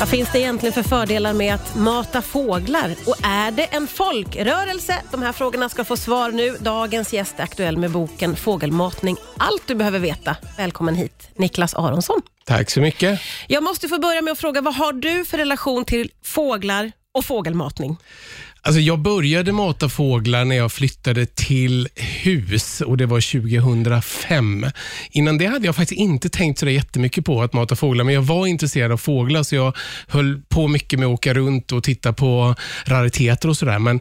Vad finns det egentligen för fördelar med att mata fåglar? Och är det en folkrörelse? De här frågorna ska få svar nu. Dagens gäst är aktuell med boken Fågelmatning. Allt du behöver veta. Välkommen hit, Niklas Aronsson. Tack så mycket. Jag måste få börja med att fråga, vad har du för relation till fåglar och fågelmatning? Alltså jag började mata fåglar när jag flyttade till hus och det var 2005. Innan det hade jag faktiskt inte tänkt så jättemycket på att mata fåglar, men jag var intresserad av fåglar så jag höll på mycket med att åka runt och titta på rariteter och sådär. Men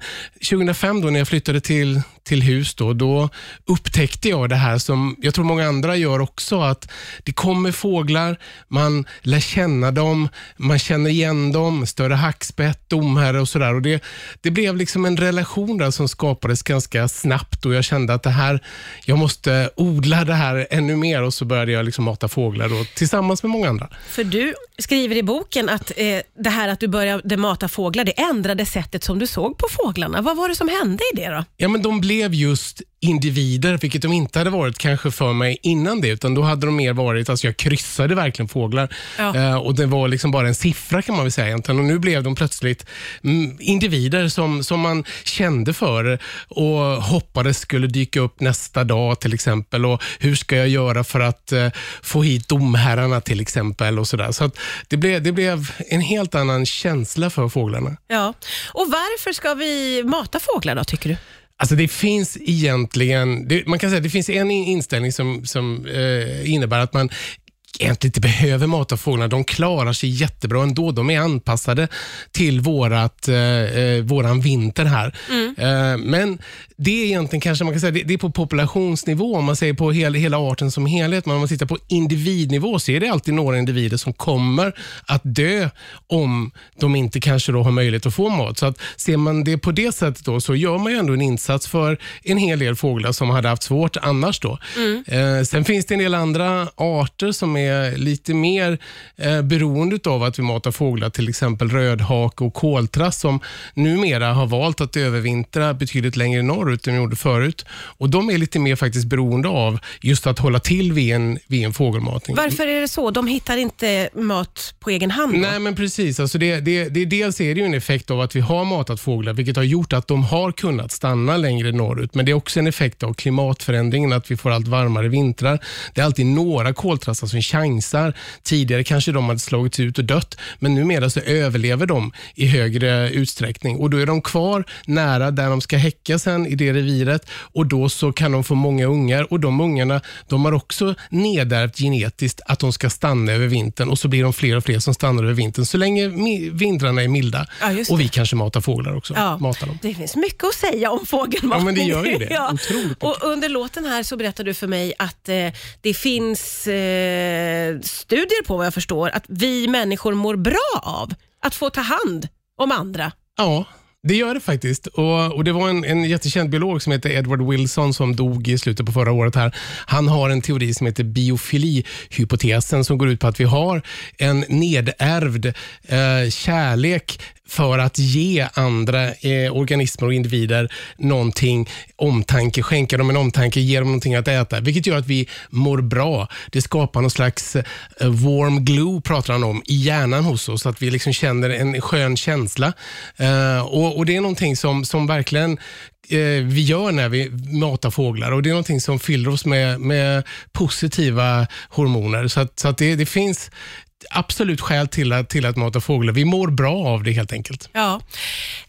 2005 då när jag flyttade till, till hus, då, då upptäckte jag det här som jag tror många andra gör också, att det kommer fåglar, man lär känna dem, man känner igen dem, större hackspett, domherre och sådär. Det, det blev liksom en relation där som skapades ganska snabbt och jag kände att det här, jag måste odla det här ännu mer och så började jag liksom mata fåglar då, tillsammans med många andra. För du skriver i boken att eh, det här att du började mata fåglar, det ändrade sättet som du såg på fåglarna. Vad var det som hände i det då? Ja, men de blev just individer, vilket de inte hade varit kanske för mig innan det, utan då hade de mer varit, alltså jag kryssade verkligen fåglar Ja. eh, och det var liksom bara en siffra kan man väl säga egentligen och nu blev de plötsligt mm, individer som, som man kände för och hoppades skulle dyka upp nästa dag till exempel och hur ska jag göra för att eh, få hit domherrarna till exempel och sådär. Så att det, blev, det blev en helt annan känsla för fåglarna. Ja. Och varför ska vi mata fåglar då, tycker du? Alltså det finns egentligen, det, man kan säga det finns en in- inställning som, som eh, innebär att man egentligen inte behöver mata fåglarna. De klarar sig jättebra ändå. De är anpassade till vårat, eh, eh, våran vinter här. Eh, men det är egentligen kanske man kan säga, det, det är på populationsnivå, om man säger på hel, hela arten som helhet. Men om man tittar på individnivå så är det alltid några individer som kommer att dö om de inte kanske då har möjlighet att få mat. Så att ser man det på det sättet då, så gör man ju ändå en insats för en hel del fåglar som hade haft svårt annars. Då. Eh, sen finns det en del andra arter som är lite mer eh, beroende av att vi matar fåglar, till exempel rödhake och koltrast som numera har valt att övervintra betydligt längre norrut än de gjorde förut. Och De är lite mer faktiskt beroende av just att hålla till vid en, vid en fågelmatning. Varför är det så? De hittar inte mat på egen hand? då? Nej, men precis. Alltså det, det, det, dels är det ju en effekt av att vi har matat fåglar, vilket har gjort att de har kunnat stanna längre norrut. Men det är också en effekt av klimatförändringen, att vi får allt varmare vintrar. Det är alltid några koltrastar som chansar. Tidigare kanske de hade slagits ut och dött, men numera så överlever de i högre utsträckning. Och Då är de kvar nära där de ska häcka sen i det reviret och då så kan de få många ungar och de ungarna de har också nedärvt genetiskt att de ska stanna över vintern och så blir de fler och fler som stannar över vintern så länge vintrarna är milda. Ja, och vi kanske matar fåglar också. Ja, Matar dem. det finns mycket att säga om fågelmatning. Ja, men det gör ju det. Otroligt mycket. Och under låten här så berättar du för mig att eh, det finns eh, Eh, studier på vad jag förstår att vi människor mår bra av att få ta hand om andra. Ja, det gör det faktiskt. Och, och Det var en, en jättekänd biolog som heter Edward Wilson som dog i slutet på förra året. här. Han har en teori som heter biofilihypotesen som går ut på att vi har en nedärvd eh, kärlek för att ge andra eh, organismer och individer någonting, omtanke, skänka dem en omtanke, ge dem någonting att äta, vilket gör att vi mår bra. Det skapar någon slags eh, warm glue, pratar han om, i hjärnan hos oss, att vi liksom känner en skön känsla. Eh, och, och Det är någonting som, som verkligen eh, vi gör när vi matar fåglar och det är någonting som fyller oss med, med positiva hormoner. Så, att, så att det, det finns absolut skäl till att, till att mata fåglar. Vi mår bra av det helt enkelt. Ja.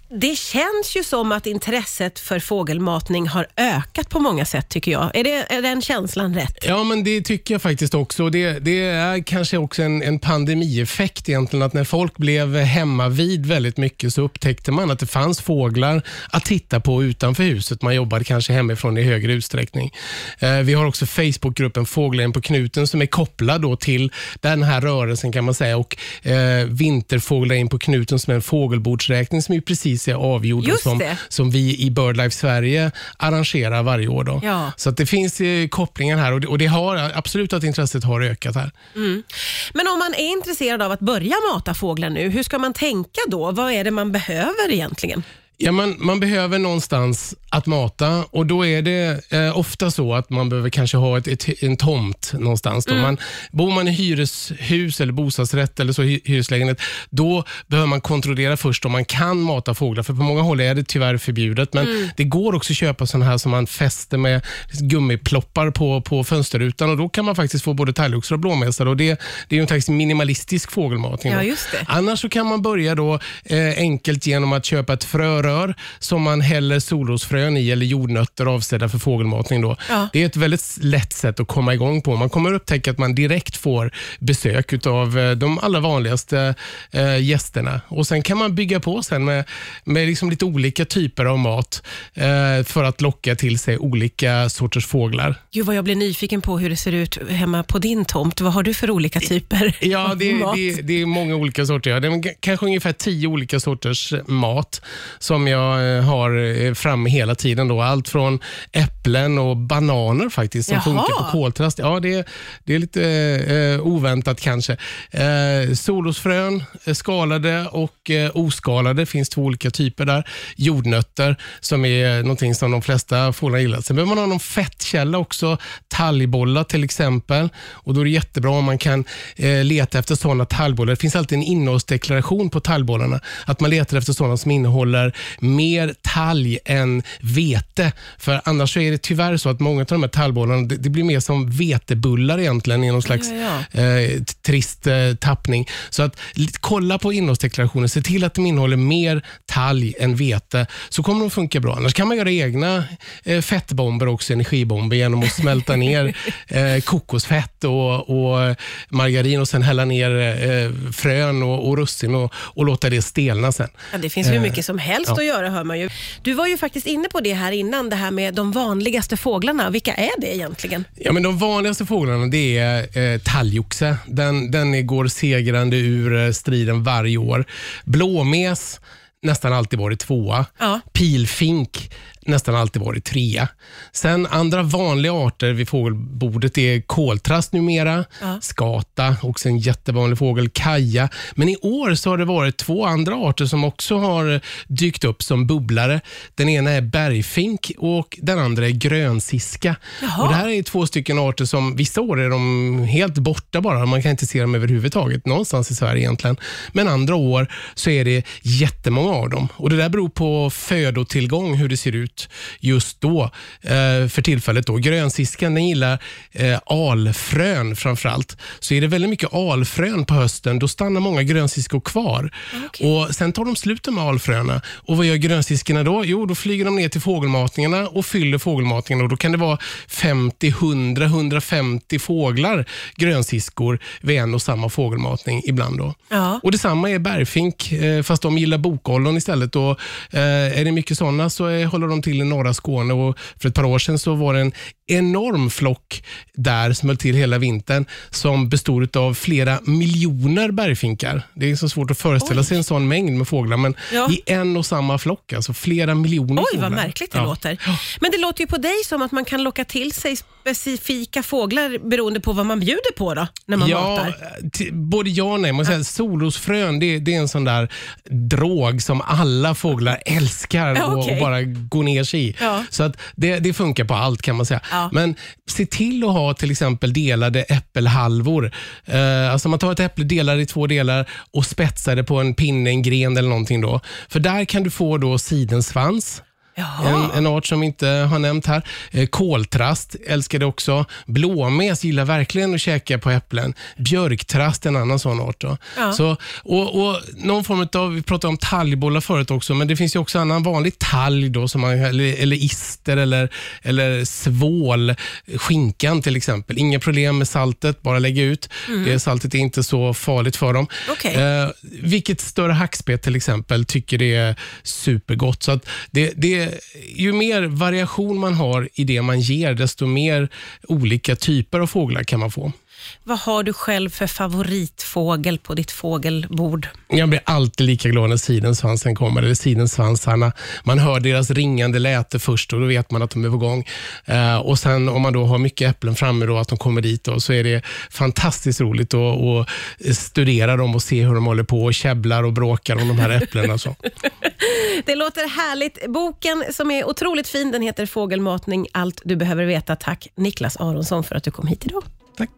Det känns ju som att intresset för fågelmatning har ökat på många sätt tycker jag. Är, det, är den känslan rätt? Ja, men det tycker jag faktiskt också. Det, det är kanske också en, en pandemieffekt egentligen, att när folk blev hemma vid väldigt mycket så upptäckte man att det fanns fåglar att titta på utanför huset. Man jobbade kanske hemifrån i högre utsträckning. Eh, vi har också Facebookgruppen Fåglar in på knuten som är kopplad då till den här rörelsen kan man säga och eh, Vinterfåglar in på knuten som är en fågelbordsräkning som är precis är avgjord Just som, det. som vi i BirdLife Sverige arrangerar varje år. Då. Ja. Så att det finns eh, kopplingar här och det, och det har absolut att intresset har ökat här. Men om man är intresserad av att börja mata fåglar nu, hur ska man tänka då? Vad är det man behöver egentligen? Ja, man, man behöver någonstans att mata och då är det eh, ofta så att man behöver kanske ha ett, ett, en tomt någonstans. Då. Man, bor man i hyreshus eller bostadsrätt eller så, hy- hyreslägenhet, då behöver man kontrollera först om man kan mata fåglar. För på många håll är det tyvärr förbjudet. Men det går också att köpa sådana här som man fäster med gummiploppar på, på fönsterrutan och då kan man faktiskt få både talgoxar och blåmesar. Och det, det är ju en slags minimalistisk fågelmatning. Ja, då. just det. Annars så kan man börja då eh, enkelt genom att köpa ett frörör som man häller solrosfrön i eller jordnötter avsedda för fågelmatning. Då. Ja. Det är ett väldigt lätt sätt att komma igång på. Man kommer upptäcka att man direkt får besök av eh, de allra vanligaste eh, gästerna. Och Sen kan man bygga på sen med, med liksom lite olika typer av mat eh, för att locka till sig olika sorters fåglar. Gud vad jag blir nyfiken på hur det ser ut hemma på din tomt. Vad har du för olika typer Ja, det, det, det är många olika sorter. Ja. Det är kanske ungefär tio olika sorters mat som jag eh, har eh, framme hela tiden. Då. Allt från äpplen och bananer faktiskt, som Jaha. funkar på koltrast. Ja, det, det är lite eh, oväntat kanske. Eh, solrosfrön, eh, skalade och eh, oskalade. Finns två olika typer där. Jordnötter, som är någonting som de flesta fåglar gillar. Sen behöver man ha någon fettkälla också. Talgbollar till exempel. Och Då är det jättebra om man kan eh, leta efter sådana talgbollar. Det finns alltid en innehållsdeklaration på talgbollarna. Att man letar efter sådana som innehåller mer talg än vete. För annars är det tyvärr så att många av de här talgbollarna, det, det blir mer som vetebullar egentligen i någon slags Ja, eh, t- trist eh, tappning. Så att kolla på innehållsdeklarationen, se till att de innehåller mer talg än vete, så kommer de funka bra. Annars kan man göra egna eh, fettbomber också, energibomber, genom att smälta ner eh, kokosfett och, och margarin och sen hälla ner eh, frön och, och russin och, och låta det stelna sen. Ja, det finns hur Eh, mycket som helst ja. Att göra hör man ju. Du var ju faktiskt inne på det här innan, det här med de vanligaste fåglarna. Vilka är det egentligen? Ja, men de vanligaste fåglarna det är eh, talgoxe. Den, den går segrande ur eh, striden varje år. Blåmes, nästan alltid varit tvåa. Ja. Pilfink, nästan alltid varit trea. Sen andra vanliga arter vid fågelbordet är koltrast numera, Ja. skata, också en jättevanlig fågel, kaja. Men i år så har det varit två andra arter som också har dykt upp som bubblare. Den ena är bergfink och den andra är grönsiska. Jaha. Och det här är två stycken arter som vissa år är de helt borta bara. Man kan inte se dem överhuvudtaget någonstans i Sverige egentligen. Men andra år så är det jättemånga av dem. Och Det där beror på födotillgång, hur det ser ut just då eh, för tillfället. Då. Grönsiskan den gillar eh, alfrön framförallt. Så är det väldigt mycket alfrön på hösten, då stannar många grönsiskor kvar. okej. Och Sen tar de slut med alfröna. Och vad gör grönsiskorna då? Jo, då flyger de ner till fågelmatningarna och fyller fågelmatningarna. Och då kan det vara 50, 100, 150 fåglar, grönsiskor, vid en och samma fågelmatning ibland. Då. Ja. Och Detsamma är bergfink, eh, fast de gillar bokollon istället. Och, är det mycket sådana så håller de till i norra Skåne. Och för ett par år sedan så var det en enorm flock där som höll till hela vintern som bestod av flera miljoner bergfinkar. Det är så svårt att föreställa sig en sån mängd med fåglar, men Ja. i en och samma flock, alltså flera miljoner Oj, fåglar. vad märkligt det Ja. låter. Men det låter ju på dig som att man kan locka till sig specifika fåglar beroende på vad man bjuder på då, när man ja, matar. både ja och nej. Man säger, solrosfrön det, det är en sån där drog som alla fåglar älskar Ja, och, okej. och bara gå ner sig i. Ja. Så att det, det funkar på allt kan man säga. Ja. Men se till att ha till exempel delade äppelhalvor. Eh, alltså man tar ett äpple, delar det i två delar och spetsar det på en pinne, en gren eller någonting. Då. För där kan du få då sidensvans. En, en art som vi inte har nämnt här. Eh, koltrast älskar det också. Blåmes gillar verkligen att käka på äpplen. Björktrast en annan sån art. Då. Ja. Så, och, och någon form av, vi pratade om talgbollar förut också, men det finns ju också annan vanlig talg, då, som man, eller, eller ister eller, eller svål. Skinkan till exempel. Inga problem med saltet, bara lägga ut. Det, saltet är inte så farligt för dem. Okej. Eh, vilket större hackspett till exempel tycker det är supergott. Så det, det, Eh, ju mer variation man har i det man ger, desto mer olika typer av fåglar kan man få. Vad har du själv för favoritfågel på ditt fågelbord? Jag blir alltid lika glad när sidensvansen kommer, eller sidensvansarna. Man hör deras ringande läte först och då vet man att de är på gång. Eh, och sen om man då har mycket äpplen framme, då, att de kommer dit, då, så är det fantastiskt roligt att, att studera dem och se hur de håller på och käbblar och bråkar om de här äpplena. Så. Det låter härligt. Boken som är otroligt fin, den heter Fågelmatning, allt du behöver veta. Tack Niklas Aronsson för att du kom hit idag. Tack.